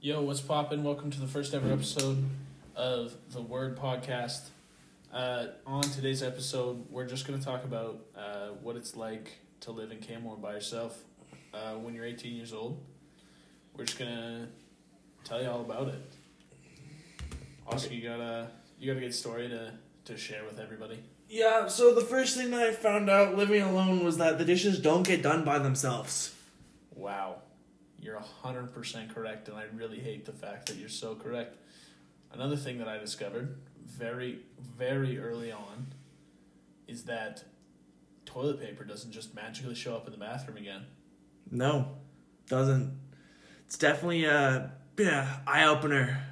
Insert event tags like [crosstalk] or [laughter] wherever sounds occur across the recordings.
Yo, what's poppin'? Welcome to the first ever episode of the Word Podcast. Uh, on today's episode, we're just going to talk about uh, what it's like to live in Canmore by yourself uh, when you're 18 years old. We're just going to tell you all about it. Also, you got a you got a good story to, to share with everybody. Yeah, so the first thing that I found out living alone was that the dishes don't get done by themselves. Wow, you're 100% correct, and I really hate the fact that you're so correct. Another thing that I discovered very, very early on is that toilet paper doesn't just magically show up in the bathroom again. No, doesn't. It's definitely a yeah, eye opener.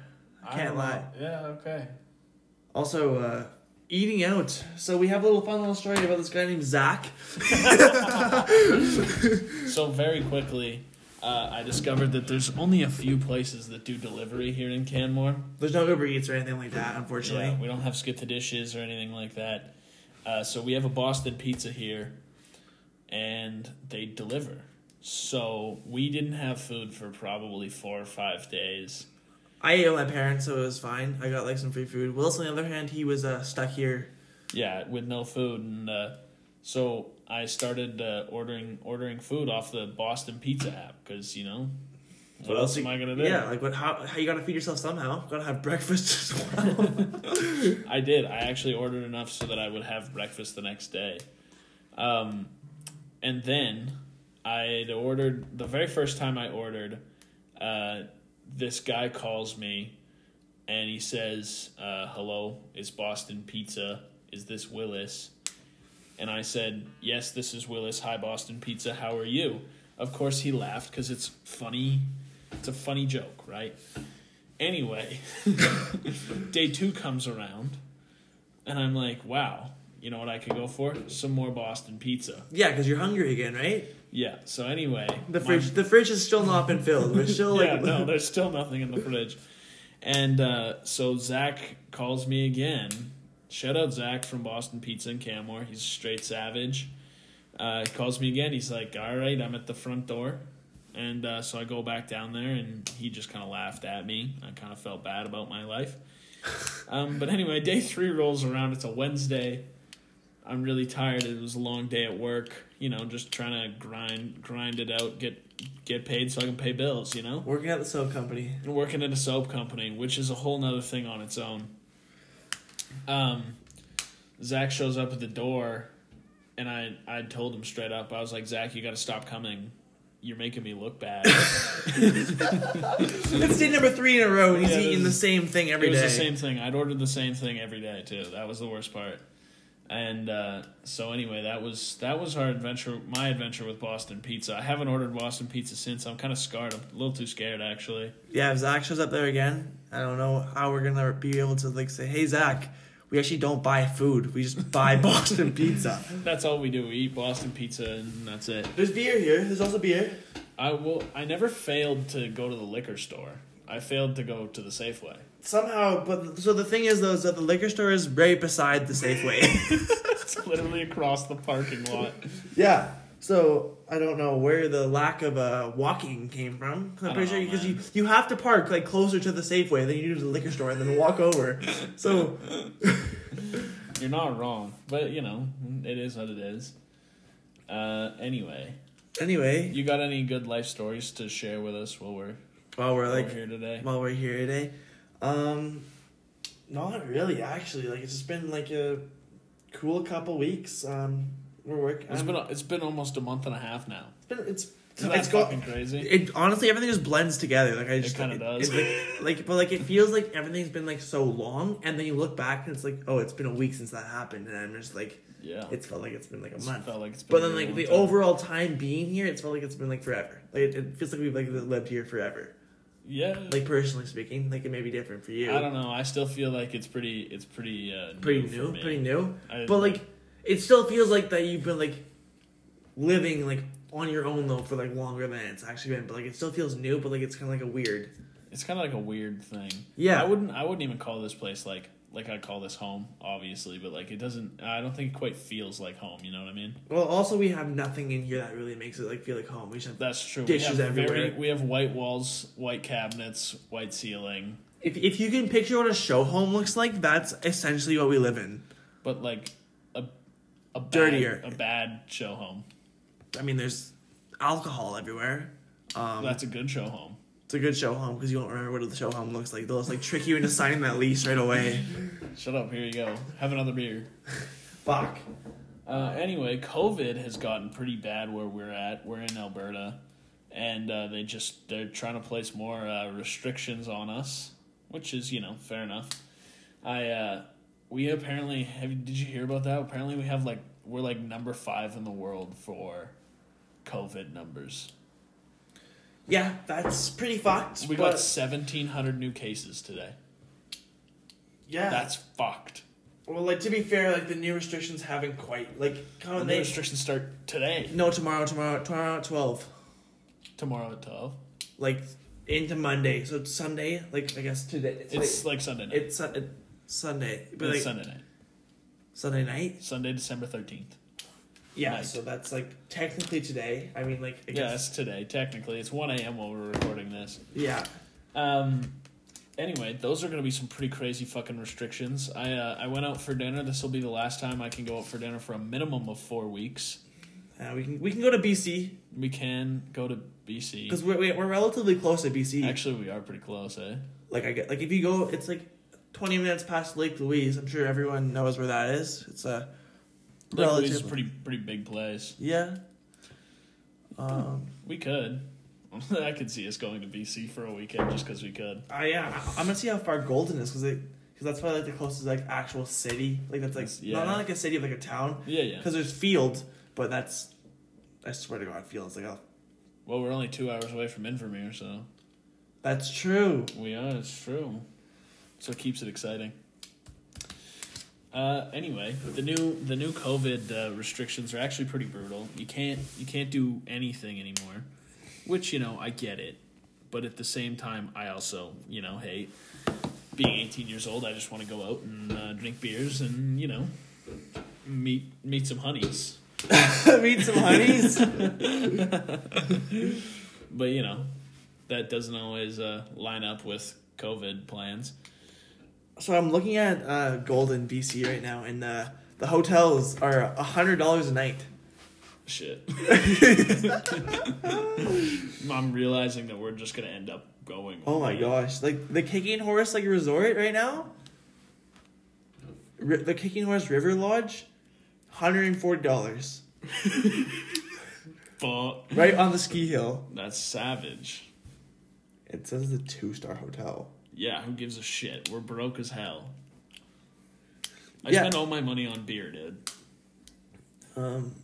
I can't don't lie. Yeah, okay. Also, uh, eating out. So we have a little fun little story about this guy named Zach. [laughs] So, very quickly, uh, I discovered that there's only a few places that do delivery here in Canmore. There's no Uber Eats or anything like that, unfortunately. Yeah, we don't have skip the dishes or anything like that. Uh, so we have a Boston pizza here, and they deliver. So we didn't have food for probably four or five days. I ate with my parents, so it was fine. I got like some free food. Willis, on the other hand, he was uh, stuck here. Yeah, with no food, and uh, so I started uh, ordering ordering food off the Boston Pizza app because you know what, else am I gonna do? Yeah, like what? How, how you gotta feed yourself somehow? Gotta have breakfast as well. [laughs] I did. I actually ordered enough so that I would have breakfast the next day. Um, and then I ordered the very first time I ordered. Uh, this guy calls me, and he says, uh, "Hello, is Boston Pizza? Is this Willis?" And I said, "Yes, this is Willis. Hi, Boston Pizza. How are you?" Of course, he laughed because it's funny. It's a funny joke, right? Anyway, [laughs] day two comes around, and I'm like, wow, you know what I could go for? Some more Boston pizza. yeah, because you're hungry again, right? Yeah, so anyway. The my- fridge, the fridge has still not been filled. We're still [laughs] like, yeah, no, there's still nothing in the fridge. And uh, so Zach calls me again. Shout out Zach from Boston Pizza in Canmore. He's a straight savage. Uh, he calls me again. He's like, all right, I'm at the front door. And uh, so I go back down there, and he just kind of laughed at me. I kind of felt bad about my life. Um, but anyway, day three rolls around. It's a Wednesday. I'm really tired. It was a long day at work. You know, just trying to grind grind it out, get get paid so I can pay bills. You know, working at the soap company. and working at a soap company, which is a whole nother thing on its own. Um, Zach shows up at the door, and I I told him straight up. I was like, Zach, you got to stop coming. You're making me look bad. [laughs] It's day number three in a row, and he's Yeah, eating this- the same thing every it was day. the same thing. I'd ordered the same thing every day too. That was the worst part. And uh, so anyway, that was that was our adventure. My adventure with Boston Pizza. I haven't ordered Boston Pizza since. I'm kind of scarred. I'm a little too scared actually. Yeah, if Zach shows up there again, I don't know how we're gonna be able to like say, "Hey, Zach, we actually don't buy food. We just buy [laughs] Boston pizza." That's all we do. We eat Boston Pizza and that's it. There's beer here. There's also beer. I will. I never failed to go to the liquor store. I failed to go to the Safeway. Somehow, but so the thing is though is that the liquor store is right beside the Safeway. [laughs] It's literally across the parking lot. yeah. So I don't know where the lack of uh, walking came from. I'm pretty sure because you you have to park like closer to the Safeway than you do to the liquor store and then walk over. So [laughs] You're not wrong, but you know it is what it is. Uh, anyway, anyway, you got any good life stories to share with us while we're, while we're while like we're here today? while we're here today. Um, not really, actually. Like it's just been like a cool couple weeks. Um, we're working. It's been it's been almost a month and a half now. it's been it's Isn't that it's go- fucking crazy? It honestly everything just blends together. Like I just kinda it- does. like, like, but like it feels like everything's been like so long, and then you look back and it's like, oh, it's been a week since that happened, and I'm just like, Yeah, it's felt like it's been like a It's month. felt like it's been But then like the time. overall time being here, it's felt like it's been like forever. Like it, it feels like we've like lived here forever. yeah. Like personally speaking, like it may be different for you. I don't know. I still feel like it's pretty. It's pretty. Uh, pretty new, new, pretty new. I- But like, it still feels like that you've been like living like on your own though for like longer than it's actually been. But like, it still feels new. But like, it's kind of like a weird. It's kind of like a weird thing. Yeah. I wouldn't. I wouldn't even call this place like like I call this home, obviously, but like it doesn't. I don't think it quite feels like home. You know what I mean? Well, also we have nothing in here that really makes it like feel like home. We just have, That's true. Dishes we have everywhere. Very, we have white walls, white cabinets, white ceiling, if if you can picture what a show home looks like, that's essentially what we live in. but like a bad, Dirtier. a bad show home. I mean, there's alcohol everywhere. Um, That's a good show home. it's a good show home because you won't remember what the show home looks like. They'll just like trick you into signing that lease right away. [laughs] Shut up. Here you go. Have another beer. [laughs] Fuck. Uh, anyway, COVID has gotten pretty bad where we're at. We're in Alberta, and uh, they just they're trying to place more uh, restrictions on us, which is you know fair enough. I uh, we apparently have. Did you hear about that? Apparently, we have like we're like number five in the world for COVID numbers. Yeah, that's pretty fucked. We got seventeen hundred new cases today. yeah. That's fucked. well, like to be fair, like the new restrictions haven't quite like kind The new restrictions start today. No, tomorrow, tomorrow, tomorrow at twelve. Tomorrow at twelve. Like into Monday, so it's Sunday. Like I guess today. It's, It's like, like Sunday night. it's it's Sunday, but like Sunday night. Sunday night. Sunday, December thirteenth. Yeah, Night. so that's like technically today. I mean, like I Yeah, guess, it's today. Technically, it's one a.m. while we're recording this. yeah. Um. Anyway, those are going to be some pretty crazy fucking restrictions. I uh, I went out for dinner. This will be the last time I can go out for dinner for a minimum of four weeks. Uh, we can we can go to BC We can go to BC. because we're we- we're relatively close to BC. Actually, we are pretty close, eh? like I get like if you go, it's like twenty minutes past Lake Louise. I'm sure everyone knows where that is. It's a Lake Louise is a pretty pretty big place. yeah. Um. We could. [laughs] I could see us going to BC for a weekend just because we could. I yeah. I, I'm gonna see how far Golden is because because that's probably like the closest like actual city. Like that's like yeah. not, not like a city, but like a town. Yeah, yeah. Because there's fields, but that's I swear to God, fields like oh, Well, we're only two hours away from Invermere, so that's true. we are. It's true. So it keeps it exciting. Uh, anyway, the new the new COVID uh, restrictions are actually pretty brutal. You can't you can't do anything anymore, which you know I get it, but at the same time I also you know hey, being eighteen years old I just want to go out and uh, drink beers and you know meet meet some honeys. [laughs] Meet some honeys. [laughs] [laughs] But you know, that doesn't always uh, line up with COVID plans. So I'm looking at uh, Golden BC right now, and uh, the hotels are a hundred dollars a night. Shit. [laughs] [laughs] I'm realizing that we're just gonna end up going. Oh my gosh! Like the Kicking Horse like resort right now. Ri- the Kicking Horse River Lodge, hundred and forty dollars [laughs] Fuck. right on the ski hill. That's savage. It says it's a two star hotel. Yeah, who gives a shit? We're broke as hell. I Yeah. spend all my money on beer, dude. Um,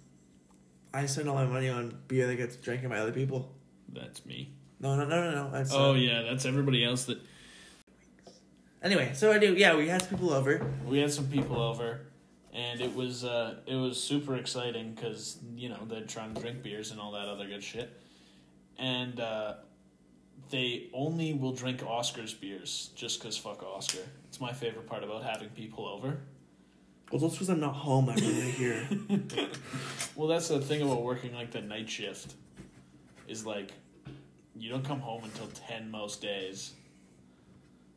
I spend all my money on beer that gets drank by other people. That's me. No, no, no, no, no. That's, Oh uh, yeah, that's everybody else that Anyway, so I do. Yeah, we had some people over. we had some people over and it was uh it was super exciting because you know they're trying to drink beers and all that other good shit and uh they only will drink oscar's beers just because fuck oscar it's my favorite part about having people over Well, that's because I'm not home. I'm really here. [laughs] [laughs] well that's the thing about working like the night shift is like you don't come home until 10 most days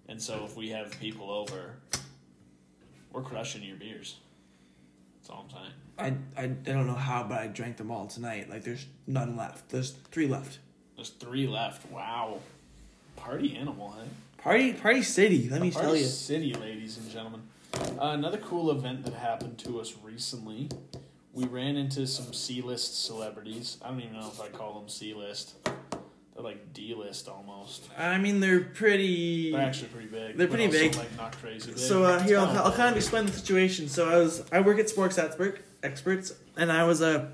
and so if we have people over we're crushing your beers that's all i'm saying I, I I don't know how, but I drank them all tonight. Like there's none left. There's three left. There's three left. Wow. Party animal, hey? Party Party City. Let me Party tell you. City, ladies and gentlemen. Uh, another cool event that happened to us recently. We ran into some C list celebrities. I don't even know if I call them C list. They're like D list almost. I mean, they're pretty. They're actually pretty big. They're pretty big. Like not crazy big. So uh, here, I'll, I'll kind of explain the situation. So I was I work at Sports Expert Experts, and I was uh,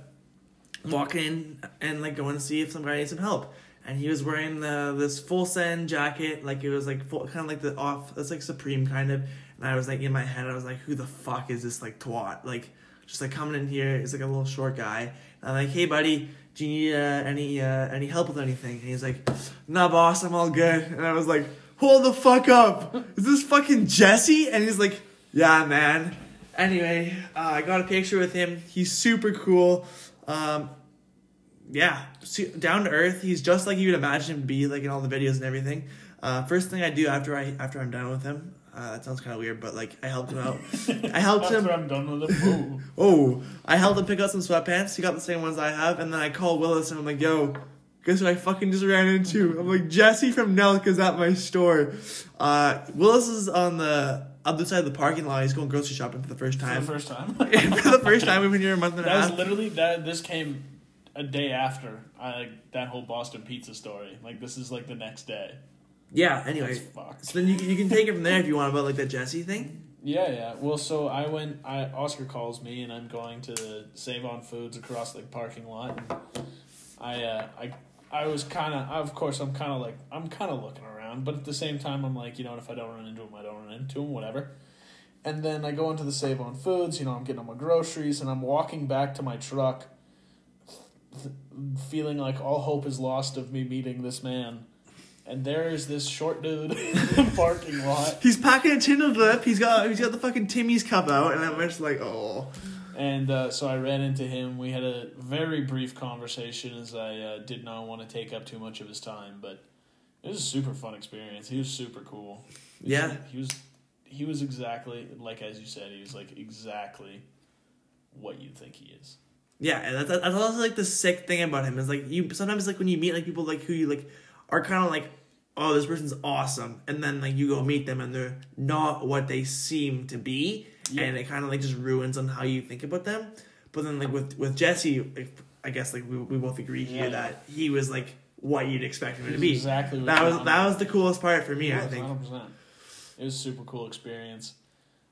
walking in and like going to see if some guy needs some help. And he was wearing the this full send jacket, like it was like full, kind of like the off, that's like Supreme kind of. And I was like in my head, I was like, who the fuck is this like twat? Like just like coming in here, he's like a little short guy. And I'm like, hey buddy, do you need uh, any uh, any help with anything? And he's like, nah boss, I'm all good. And I was like, hold the fuck up, is this fucking Jesse? And he's like, Yeah, man. Anyway, uh, I got a picture with him. He's super cool. Um, yeah, down to earth. He's just like you would imagine him to be, like in all the videos and everything. Uh, first thing I do after I after I'm done with him. Uh, that sounds kind of weird, but like I helped him out. [laughs] I helped After him. I'm done with him. [laughs] Oh, I helped him pick out some sweatpants. He got the same ones I have, and then I called Willis and I'm like, "Yo, guess who I fucking just ran into?" I'm like, "Jesse from Nelk is at my store." Uh, Willis is on the other side of the parking lot. He's going grocery shopping for the first time. [laughs] For the first time. for the first time, we've been here a month and a half. That was literally that. This came a day after I like that whole Boston pizza story. Like this is like the next day. Yeah. Anyway, so then you you can take it from there if you want about like that Jesse thing. Yeah, yeah. Well, so I went. I Oscar calls me, and I'm going to Save on Foods across the parking lot. And I, uh, I, I was kind of. Of course, I'm kind of like I'm kind of looking around, but at the same time, I'm like, you know, if I don't run into him, I don't run into him, whatever. And then I go into the Save on Foods. You know, I'm getting all my groceries, and I'm walking back to my truck, feeling like all hope is lost of me meeting this man. And there is this short dude [laughs] in the parking lot. He's packing a tin of lip. He's got he's got the fucking Timmy's cup out, and I'm just like, oh. And uh, so I ran into him. We had a very brief conversation as I uh, did not want to take up too much of his time, but it was a super fun experience. He was super cool. Yeah. He was he was exactly like as you said, he was like exactly what you think he is. Yeah, and that's, that's also like the sick thing about him is like you sometimes like when you meet like people like who you like are kind of like oh this person's awesome and then like you go meet them and they're not what they seem to be Yeah. and it kind of like just ruins on how you think about them. But then like with with Jesse, like, I guess like we, we both agree here Yeah. that he was like what you'd expect him to be. exactly what that was that was the coolest part for me. I think. 100%. It was a super cool experience.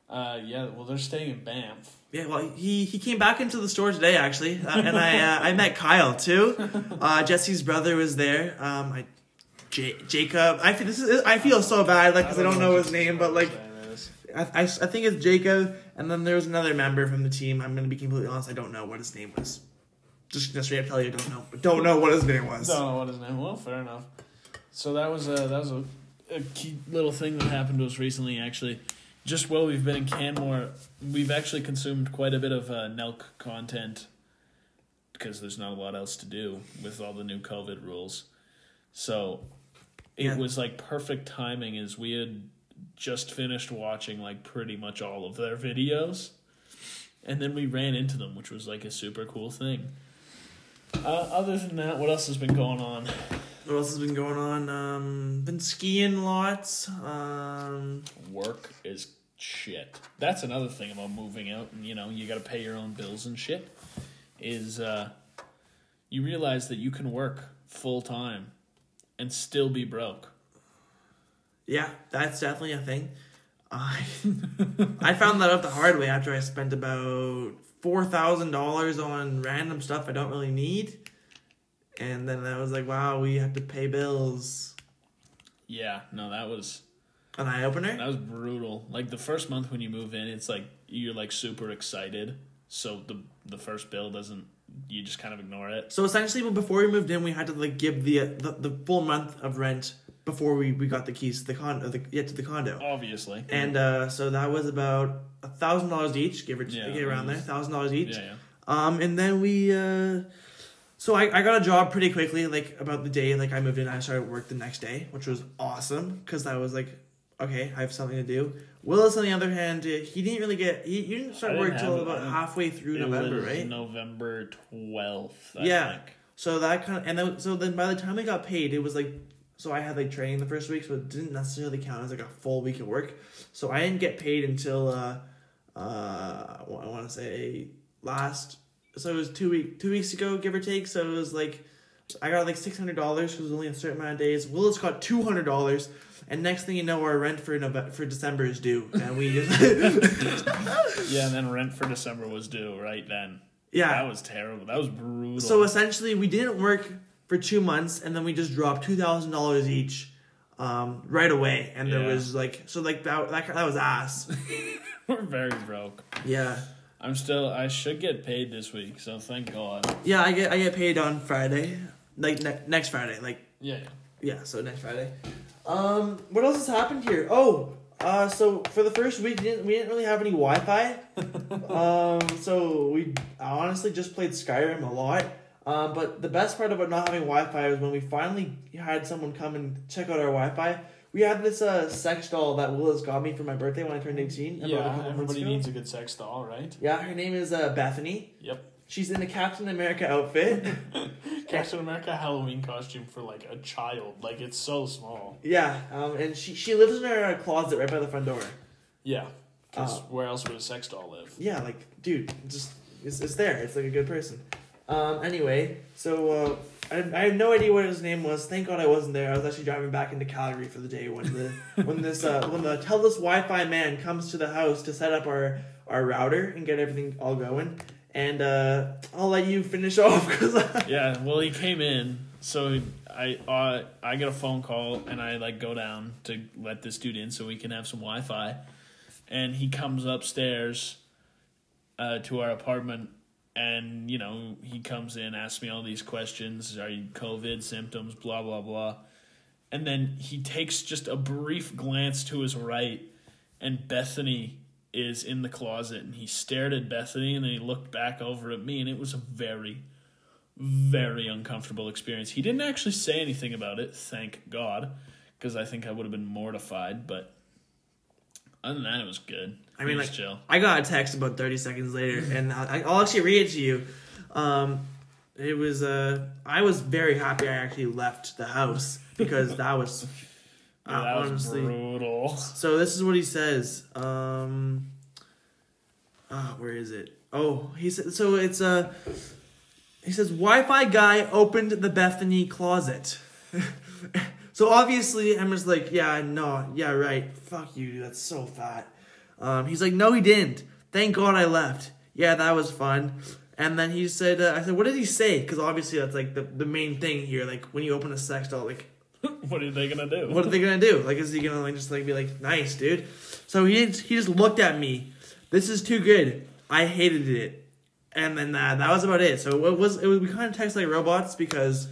Uh, yeah, well, they're staying in Banff. Yeah, well, he he came back into the store today actually, uh, and I uh, I met Kyle too. [laughs] Uh, Jesse's brother was there. Um, I, J- Jacob. I feel this is I feel so bad like because I don't know his name, but like I, I, I think it's Jacob, and then there was another member from the team. I'm gonna be completely honest, I don't know what his name was. Just just straight up tell you, I don't know. Don't know what his name was. Don't know what his name. Well, fair enough. So that was a that was a, a key little thing that happened to us recently. Actually, just while we've been in Canmore, we've actually consumed quite a bit of uh, Nelk content because there's not a lot else to do with all the new COVID rules. So it Yeah. was like perfect timing as we had just finished watching like pretty much all of their videos. And then we ran into them, which was like a super cool thing. Uh, other than that, what else has been going on? What else has been going on? Um, been skiing lots. Um, Work is shit. That's another thing about moving out, and you know, you got to pay your own bills and shit. Is uh, you realize that you can work full time and still be broke. Yeah, that's definitely a thing. I [laughs] I found that out the hard way after I spent about four thousand dollars on random stuff I don't really need, and then I was like, "Wow, we have to pay bills." Yeah, no, that was An eye opener. that was brutal. Like the first month when you move in, it's like you're like super excited. So the the first bill doesn't. You just kind of ignore it. So essentially, before we moved in, we had to like give the the, the full month of rent before we, we got the keys to the con uh, the, yeah, to the condo. Obviously. And uh, so that was about a thousand dollars each, give or Yeah, get around there, thousand dollars each. yeah, yeah. Um, and then we, uh, so I, I got a job pretty quickly, like about the day, like I moved in, I started work the next day, which was awesome because I was like, okay, I have something to do. Willis, on the other hand, he didn't really get, he, he didn't start I work till about halfway through It November, was right? November twelfth. Yeah. Think. So that kind of, and then, so then by the time we got paid, it was like, so I had like training the first week, so it didn't necessarily count as like a full week of work. So I didn't get paid until, uh, uh, I want to say last, so it was two week, two weeks ago, give or take. So it was like, I got like six hundred dollars, which was only a certain amount of days. Willis got two hundred dollars, and next thing you know, our rent for November, for December is due, and we just [laughs] [laughs] Yeah, and then rent for December was due right then. yeah. That was terrible. That was brutal. So essentially, we didn't work for two months, and then we just dropped two thousand dollars each, um, right away. And there Yeah. was like, so like that that that was ass. [laughs] we're very broke. yeah, I'm still. I should get paid this week, so thank God. yeah. I get I get paid on Friday, like ne- next Friday, like Yeah. yeah. So next Friday. Um, what else has happened here? Oh, Uh, so for the first week, we didn't, we didn't really have any Wi-Fi. [laughs] um, so we honestly just played Skyrim a lot. Um, but the best part about not having Wi-Fi was when we finally had someone come and check out our Wi-Fi. We had this uh, sex doll that Willis got me for my birthday when I turned eighteen. Yeah, everybody needs a good sex doll, right? Yeah, her name is uh, Bethany. Yep. She's in a Captain America outfit. [laughs] [laughs] Captain America Halloween costume for like a child. Like it's so small. yeah, um, and she she lives in her uh, closet right by the front door. Yeah. Because Oh. where else would a sex doll live? Yeah, like, dude, just it's, it's there. It's like a good person. Um. Anyway, so uh, I, I have no idea what his name was. Thank God I wasn't there. I was actually driving back into Calgary for the day when the [laughs] when this uh when the Telus Wi-Fi man comes to the house to set up our our router and get everything all going. And uh, I'll let you finish [laughs] off because [laughs] Yeah, well, he came in, so I uh, I get a phone call and I like go down to let this dude in so we can have some Wi-Fi, and he comes upstairs, uh, to our apartment, and you know he comes in, asks me all these questions: Are you COVID symptoms? Blah blah blah, and then he takes just a brief glance to his right, and Bethany is in the closet, and he stared at Bethany, and then he looked back over at me, and it was a very very uncomfortable experience. He didn't actually say anything about it, thank God, because I think I would have been mortified. But other than that, it was good. I mean, like, chill. I got a text about 30 seconds later, and I, I'll actually read it to you. Um, it was, uh, I was very happy I actually left the house because that was, [laughs] uh, Yeah, that was honestly. brutal. So this is what he says. Um, ah, where is it? Oh, he said, so it's, uh, he says, Wi Fi guy opened the Bethany closet. [laughs] so obviously, Emma's like, yeah, no, yeah, right. Fuck you, dude. That's so fat. Um, he's like, no, he didn't. Thank God I left. Yeah, that was fun. And then he said, uh, I said, what did he say? Because obviously that's like the, the main thing here. Like when you open a sex doll, like [laughs] what are they gonna do? what are they gonna do? Like, is he gonna like just like be like, nice, dude? So he he just looked at me. This is too good. I hated it, and then uh, that was about it. So it was it was we kind of text like robots because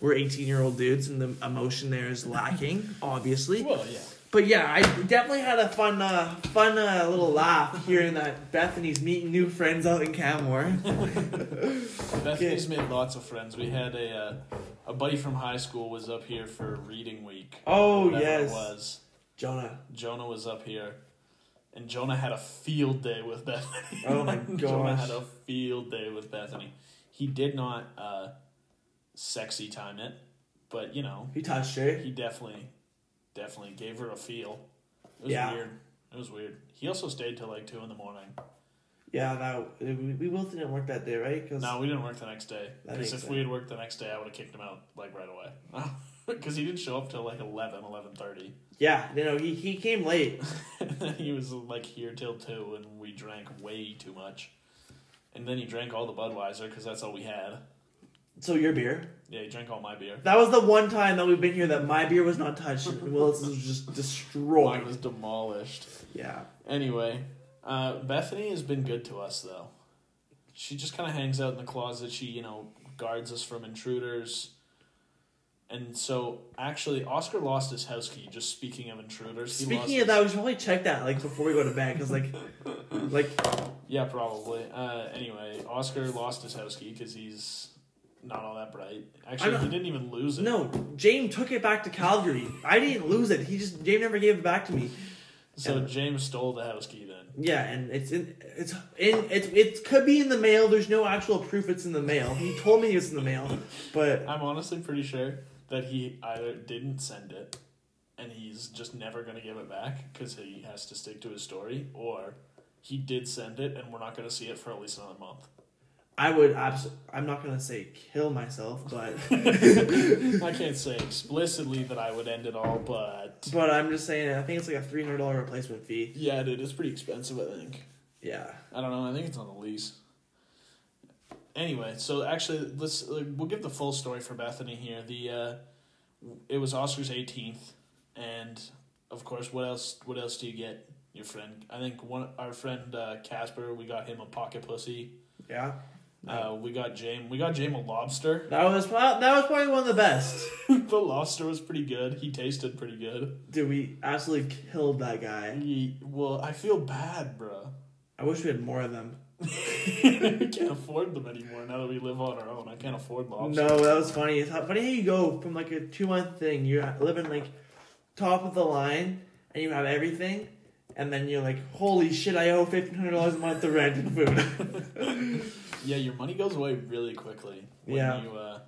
we're eighteen year old dudes and the emotion there is lacking, [laughs] obviously. Well, yeah. But yeah, I definitely had a fun uh, fun uh, little laugh hearing that Bethany's meeting new friends out in Canmore. [laughs] [laughs] Bethany's made lots of friends. We had a uh, a buddy from high school was up here for reading week. Oh yes, it was. Jonah. Jonah was up here, and Jonah had a field day with Bethany. Oh my god. Jonah had a field day with Bethany. He did not uh, sexy time it, but you know He touched her. he definitely, definitely gave her a feel. It was Yeah. weird. It was weird. He also stayed till like two in the morning. Yeah, that we, we both didn't work that day, right? 'Cause- No, we didn't work the next day. Because if we had worked the next day, I would have kicked him out like right away. [laughs] Because he didn't show up till like 11, 11.30. Yeah, you know, he, he came late. [laughs] he was like here till 2 and we drank way too much. And then he drank all the Budweiser because that's all we had. So your beer. Yeah, he drank all my beer. That was the one time that we've been here that my beer was not touched and Willis was just Mine destroyed. was demolished. Yeah. Anyway, uh, Bethany has been good to us though. She just kind of hangs out in the closet. She, you know, guards us from intruders. And so, actually, Oscar lost his house key. Just speaking of intruders, he lost Speaking of that, we should probably check that like before we go to bed because like, [laughs] like yeah, probably. Uh, anyway, Oscar lost his house key because he's not all that bright. Actually, he didn't even lose it. no, James took it back to Calgary. I didn't lose it. He just James never gave it back to me. So Yeah. James stole the house key then. Yeah, and it's in it's in it it could be in the mail. There's no actual proof it's in the mail. He told me it's in the mail, but I'm honestly pretty sure that he either didn't send it and he's just never going to give it back because he has to stick to his story, or he did send it and we're not going to see it for at least another month. I would abs- I'm not gonna say kill myself, but [laughs] I can't say explicitly that I would end it all, but but I'm just saying I think it's like a three hundred dollar replacement fee. yeah, dude, it's pretty expensive, I think. Yeah. I don't know. I think it's on the lease. Anyway, so actually, let's uh, we'll give the full story for Bethany here. The uh, it was Oscar's eighteenth, and of course, what else? What else do you get your friend? I think one our friend uh, Casper. We got him a pocket pussy. Yeah. Uh, we got James. We got James a lobster. [laughs] That was that was probably one of the best. the lobster was pretty good. He tasted pretty good. Dude, we absolutely killed that guy. He, well, I feel bad, bro. I wish we had more of them. [laughs] we can't afford them anymore now that we live on our own. I can't afford lobster. No, that was funny. It's how, funny how you go from like a two month thing. You live in like top of the line, and you have everything, and then you're like, holy shit, I owe fifteen hundred dollars a month to rent and food. [laughs] Yeah, your money goes away really quickly when Yeah. you uh,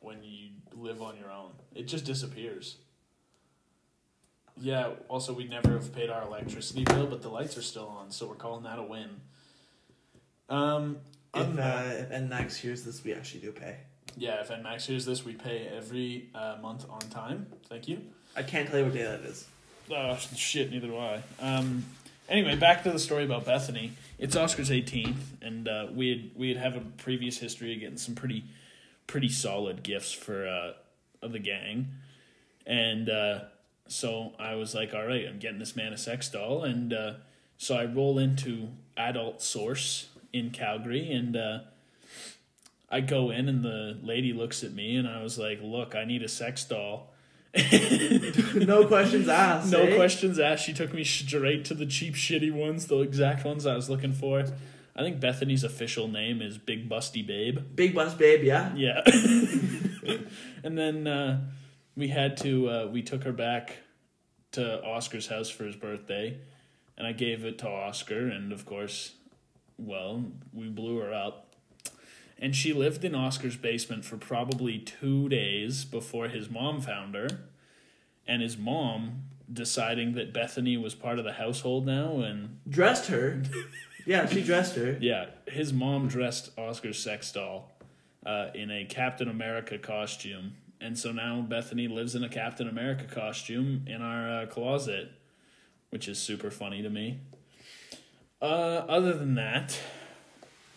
when you live on your own. It just disappears. Yeah. Also, we never have paid our electricity bill, but the lights are still on, so we're calling that a win. Um. if uh, if ENMAX hears this, we actually do pay. yeah, if ENMAX hears this, we pay every uh, month on time. Thank you. I can't tell you what day that is. Oh shit, neither do I. Um, anyway, back to the story about Bethany. It's Oscar's 18th, and uh, we had we had have a previous history of getting some pretty pretty solid gifts for uh, of the gang, and uh, so I was like, all right, I'm getting this man a sex doll, and uh, so I roll into Adult Source in Calgary, and uh, I go in, and the lady looks at me, and I was like, look, I need a sex doll. [laughs] no questions asked. No eh? questions asked. She took me straight to the cheap, shitty ones, the exact ones I was looking for. I think Bethany's official name is Big Busty Babe. Big bus babe, yeah. Yeah. [laughs] and then uh, we had to, uh, we took her back to Oscar's house for his birthday, and I gave it to Oscar, and of course, well, we blew her up. And she lived in Oscar's basement for probably two days before his mom found her. And his mom deciding that Bethany was part of the household now, and Dressed her. [laughs] yeah, she dressed her. yeah, his mom dressed Oscar's sex doll uh, in a Captain America costume, and so now Bethany lives in a Captain America costume in our uh, closet, which is super funny to me. Uh, other than that,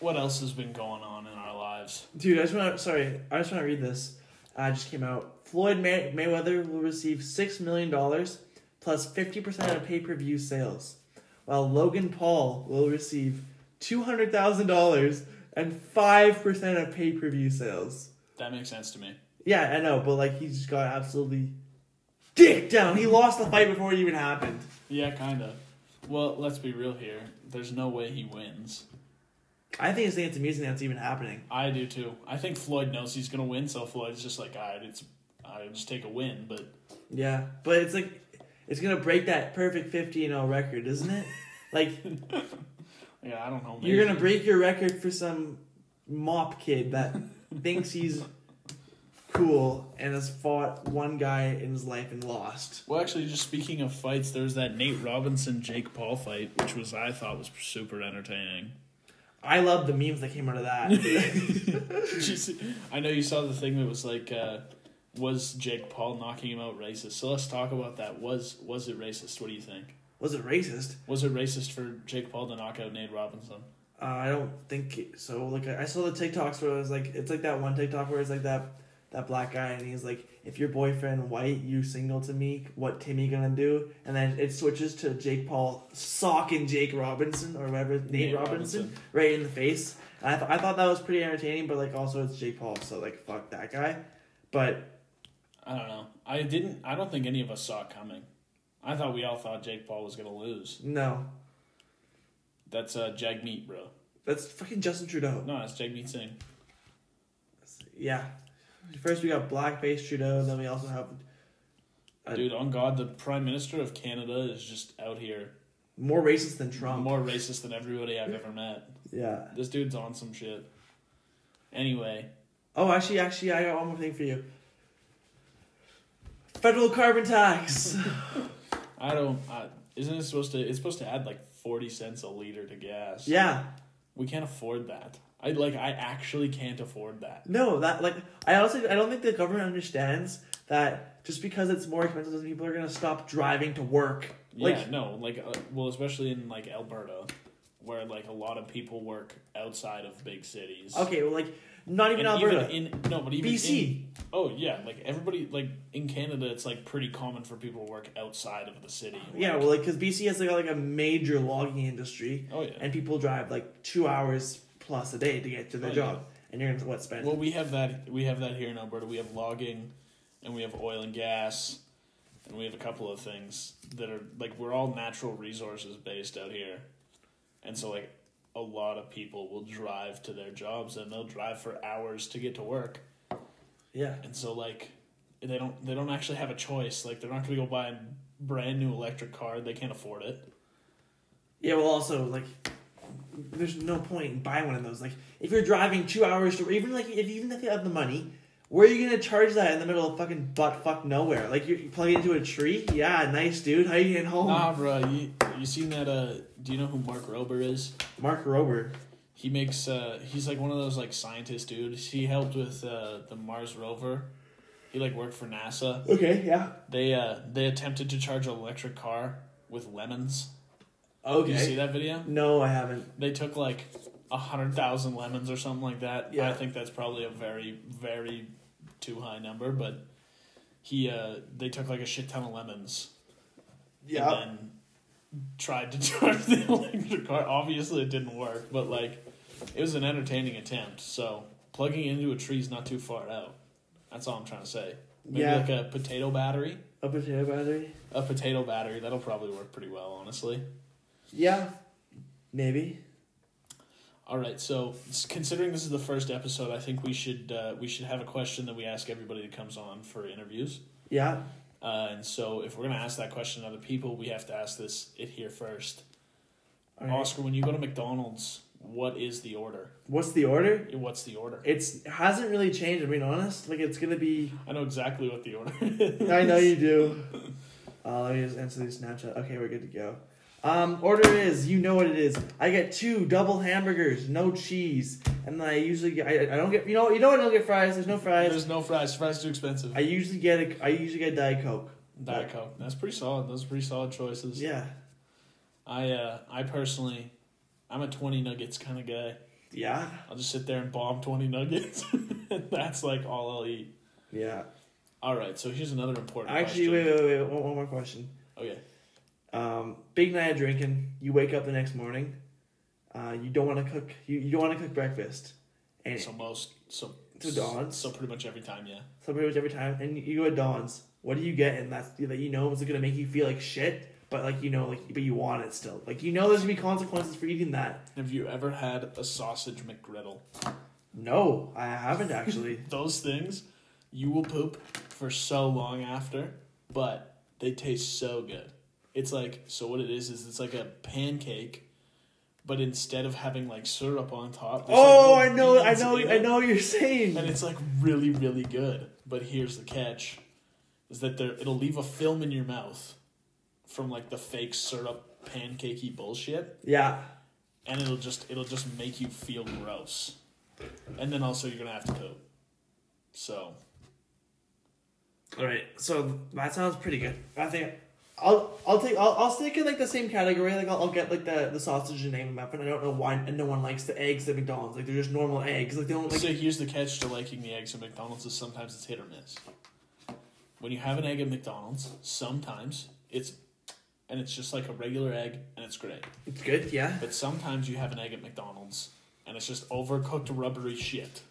what else has been going on in our lives? Dude, I just want to. Sorry, I just want to read this. Uh, just came out. Floyd May- Mayweather will receive six million dollars plus fifty percent of pay per view sales, while Logan Paul will receive two hundred thousand dollars and five percent of pay per view sales. That makes sense to me. Yeah, I know, but like he just got absolutely dick down. He lost the fight before it even happened. Yeah, kind of. Well, let's be real here. There's no way he wins. I think it's it's amusing that's even happening. I do too. I think Floyd knows he's gonna win, so Floyd's just like, alright, it's I just take a win, but Yeah, but it's like it's gonna break that perfect fifty and zero record, isn't it? [laughs] Like yeah, I don't know. you're gonna break your record for some mop kid that [laughs] thinks he's cool and has fought one guy in his life and lost. Well, actually, just speaking of fights, there's that Nate Robinson Jake Paul fight, which was I thought was super entertaining. I love the memes that came out of that. [laughs] Did you see- I know you saw the thing that was like, uh, was Jake Paul knocking him out racist? So let's talk about that. Was was it racist? What do you think? Was it racist? Was it racist for Jake Paul to knock out Nate Robinson? Uh, I don't think so. Like I saw the TikToks where it was like it's like that one TikTok where it's like that that black guy and he's like, if your boyfriend white, you signal to me, what Timmy gonna do? And then it switches to Jake Paul socking Jake Robinson or whatever Nate, Nate Robinson, Robinson. right in the face. And I th- I thought that was pretty entertaining, but like also it's Jake Paul, so like fuck that guy. But I don't know. I didn't. I don't think any of us saw it coming. I thought we all thought Jake Paul was gonna lose. no, That's uh, Jagmeet, bro. that's fucking Justin Trudeau. No, that's Jagmeet Singh. Yeah. First we got blackface Trudeau, and then we also have Uh, Dude, on God, the Prime Minister of Canada is just out here more racist than Trump. more racist than everybody I've ever met. Yeah. This dude's on some shit. Anyway, Oh, actually, actually, I got one more thing for you. Federal carbon tax. [laughs] I don't. I, isn't it supposed to? It's supposed to add like forty cents a liter to gas. yeah. we can't afford that. I like. I actually can't afford that. No, that like I honestly I don't think the government understands that just because it's more expensive, doesn't mean people are gonna stop driving to work. Like yeah, no, like uh, well, especially in like Alberta, where like a lot of people work outside of big cities. okay, well, like not even And Alberta, in no, but even BC. in- oh yeah, like everybody like in Canada, it's like pretty common for people to work outside of the city. yeah, well, like because BC has like, like a major logging industry, oh yeah, and people drive like two hours plus a day to get to their Oh, job, and you're gonna what spend? Well, we have that. We have that here in Alberta. We have logging, and we have oil and gas, and we have a couple of things that are like we're all natural resources based out here, and so like a lot of people will drive to their jobs and they'll drive for hours to get to work, yeah, and so like they don't they don't actually have a choice. Like they're not going to go buy a brand new electric car. They can't afford it. yeah. Well, also like, there's no point in buying one of those. Like, if you're driving two hours to even like if even if you have the money. Where are you gonna charge that in the middle of fucking butt fuck nowhere? Like you plug it into a tree? Yeah, nice dude. How you getting home? Nah, bro. You you seen that? Uh, do you know who Mark Rober is? Mark Rober. He makes uh he's like one of those like scientist dudes. He helped with uh the Mars rover. He like worked for NASA. Okay, yeah. They uh they attempted to charge an electric car with lemons. Okay. Did you see that video? No, I haven't. They took like a hundred thousand lemons or something like that. Yeah. I think that's probably a very, very too high number, but he uh they took like a shit ton of lemons Yeah. and then tried to [laughs] charge the electric car. Obviously, it didn't work, but like, it was an entertaining attempt. So plugging into a tree is not too far out. That's all I'm trying to say. Maybe Yeah. like a potato battery. A potato battery? A potato battery that'll probably work pretty well, honestly. Yeah. Maybe. All right, so considering this is the first episode, I think we should uh, we should have a question that we ask everybody that comes on for interviews. Yeah. Uh, and so, if we're gonna ask that question to other people, we have to ask this it here first. All right. Oscar, when you go to McDonald's, what is the order? What's the order? What's the order? It's hasn't really changed. I'm being honest. Like it's gonna be. I know exactly what the order is. [laughs] I know you do. [laughs] Uh, let me just answer these Snapchat. Okay, we're good to go. Um, order is you know what it is. I get two double hamburgers, no cheese, and then I usually get. I, I don't get. You know. You know what? I don't get fries. There's no fries. There's no fries. Fries too expensive. I usually get a. I usually get Diet Coke. Diet Coke. That's pretty solid. Those are pretty solid choices. Yeah. I uh, I personally, I'm a twenty nuggets kind of guy. Yeah. I'll just sit there and bomb twenty nuggets. [laughs] That's like all I'll eat. Yeah. All right. So here's another important. Actually, question. wait, wait, wait. One, one more question. Okay. Um, big night of drinking. You wake up the next morning. Uh, you don't want to cook. You, you don't want to cook breakfast, and So most so To Dawn's? So pretty much every time, yeah. so pretty much every time. And you go to Dawn's. What do you get? And that's that you know is gonna make you feel like shit, but like you know, like but you want it still. Like you know, there's gonna be consequences for eating that. Have you ever had a sausage McGriddle? No, I haven't actually. [laughs] Those things, you will poop for so long after, but they taste so good. It's like so. What it is is it's like a pancake, but instead of having like syrup on top. there's, like, oh, I know, I know, I know what you're saying. and it's like really really good but here's the catch is that there it'll leave a film in your mouth from like the fake syrup pancakey bullshit Yeah. and it'll just it'll just make you feel gross and then also you're gonna have to poop so All right, so that sounds pretty good. I think I'll I'll take I'll, I'll stick in like the same category. Like I'll, I'll get like the the sausage and egg muffin. I don't know why and no one likes the eggs at McDonald's. Like they're just normal eggs. Like they don't like. so here's the catch to liking the eggs at mcdonald's is sometimes it's hit or miss when you have an egg at mcdonald's sometimes it's and it's just like a regular egg and it's great It's good, yeah. but sometimes you have an egg at mcdonald's and it's just overcooked rubbery shit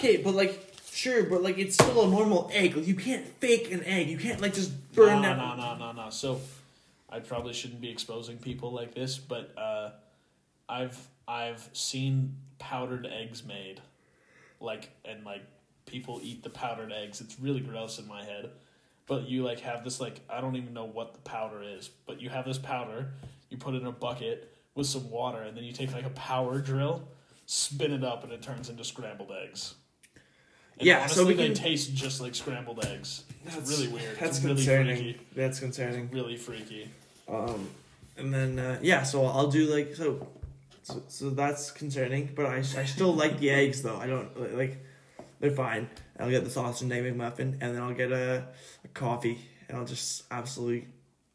Okay, but like sure, but like it's still a normal egg. Like you can't fake an egg. You can't like just burn no, that. No, no, no, no. So, I probably shouldn't be exposing people like this, but uh, I've I've seen powdered eggs made, like and like people eat the powdered eggs. It's really gross in my head. But you like have this like I don't even know what the powder is, but you have this powder. You put it in a bucket with some water, and then you take like a power drill, spin it up, and it turns into scrambled eggs. And Yeah, so honestly, we they taste just like scrambled eggs. It's That's really weird. That's it's really concerning. freaky. That's concerning. Really freaky. Um, and then uh, yeah, so I'll do like so, so, so that's concerning. But I, I still like the eggs though. I don't like they're fine. I'll get the sausage and egg McMuffin, and then I'll get a, a coffee, and I'll just absolutely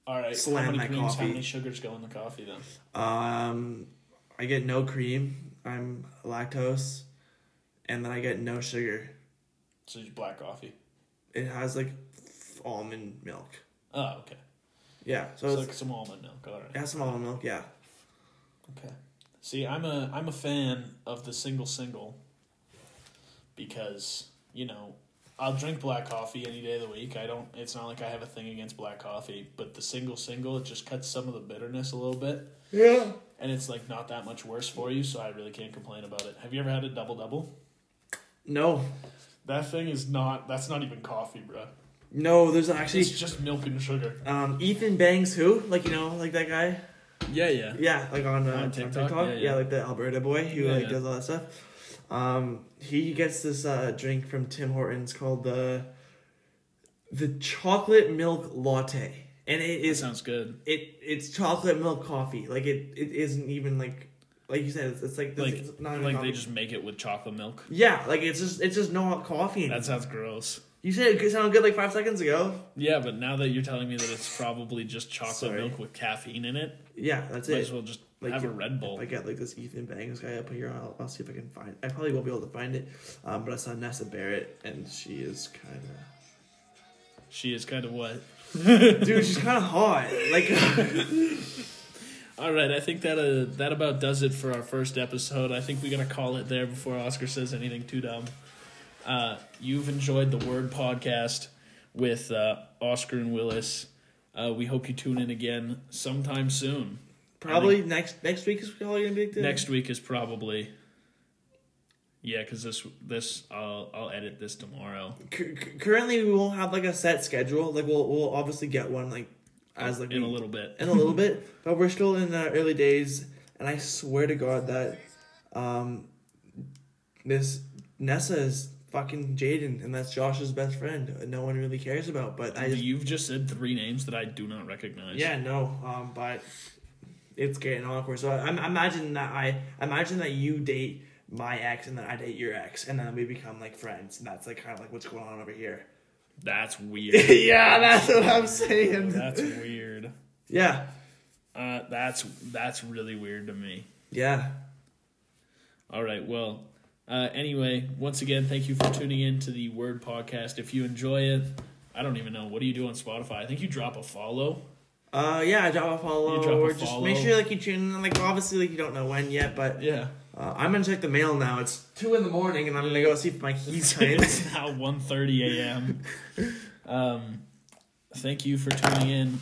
All right. Slam how many that creams, coffee. How many sugars go in the coffee then? um, I get no cream. I'm lactose, and then I get no sugar. So just black coffee. It has like almond milk. Oh, okay. Yeah, so So, it's, like some almond milk. All right. it has some almond milk. Yeah, Okay. See, I'm a I'm a fan of the single single because you know I'll drink black coffee any day of the week. I don't. It's not like I have a thing against black coffee, but the single single it just cuts some of the bitterness a little bit, Yeah. and it's like not that much worse for you. So I really can't complain about it. Have you ever had a double double? No. That thing is not. That's not even coffee, bro. No, there's actually It's just milk and sugar. um, Ethan Bangs who? Like you know, like that guy? Yeah, yeah. Yeah, like on, uh, On on TikTok? TikTok. Yeah, Yeah, yeah. like the Alberta boy who Yeah, like yeah. does all that stuff. Um, he gets this uh, drink from Tim Hortons called the the chocolate milk latte, and it It is sounds good. it it's chocolate milk coffee. Like it, it isn't even like like you said. It's, it's like Like, it's not like coffee. they just make it with chocolate milk. yeah, like it's just it's just not coffee. That sounds gross. you said it sounded good like five seconds ago. Yeah, but now that you're telling me that it's probably just chocolate Sorry. milk with caffeine in it, Yeah, that's might it. as well just Like, have a Red Bull. I get like this Ethan Bangs guy up here, I'll, I'll see if I can find. I probably won't be able to find it, um, but I saw Nessa Barrett, and she is kind of She is kind of what? dude. She's kind of hot. Like, [laughs] [laughs] All right, I think that uh, that about does it for our first episode. I think we gotta call it there before Oscar says anything too dumb. Uh, you've enjoyed the Word podcast with uh, Oscar and Willis. Uh, we hope you tune in again sometime soon. probably next next week is probably gonna be Next week is probably yeah, because this this I'll I'll edit this tomorrow c- currently, we won't have like a set schedule. Like, we'll we'll obviously get one like as like in we- a little bit. [laughs] in a little bit, but we're still in the early days, and I swear to God that um, this Nessa is fucking Jaden, and that's Josh's best friend. No one really cares about, but I just You've just said three names that I do not recognize. yeah no, um, but it's getting awkward. So I, I imagine that I imagine that you date my ex, and then I date your ex, and then we become like friends, and that's like kind of like what's going on over here. That's [laughs] weird. yeah, that's what I'm saying. that's weird. Yeah, Uh, that's that's really weird to me. yeah. All right. Well, uh, anyway, once again, thank you for tuning in to the Word Podcast. If you enjoy it, I don't even know what do you do on Spotify. I think you drop a follow. Uh, yeah, drop a follow, You drop a or just make sure like you tune in. Like obviously, like you don't know when yet, but Yeah. Uh, I'm gonna check the mail now. It's two in the morning, and I'm gonna go see if my keys [laughs] it's now 1.30 a.m. Um, thank you for tuning in.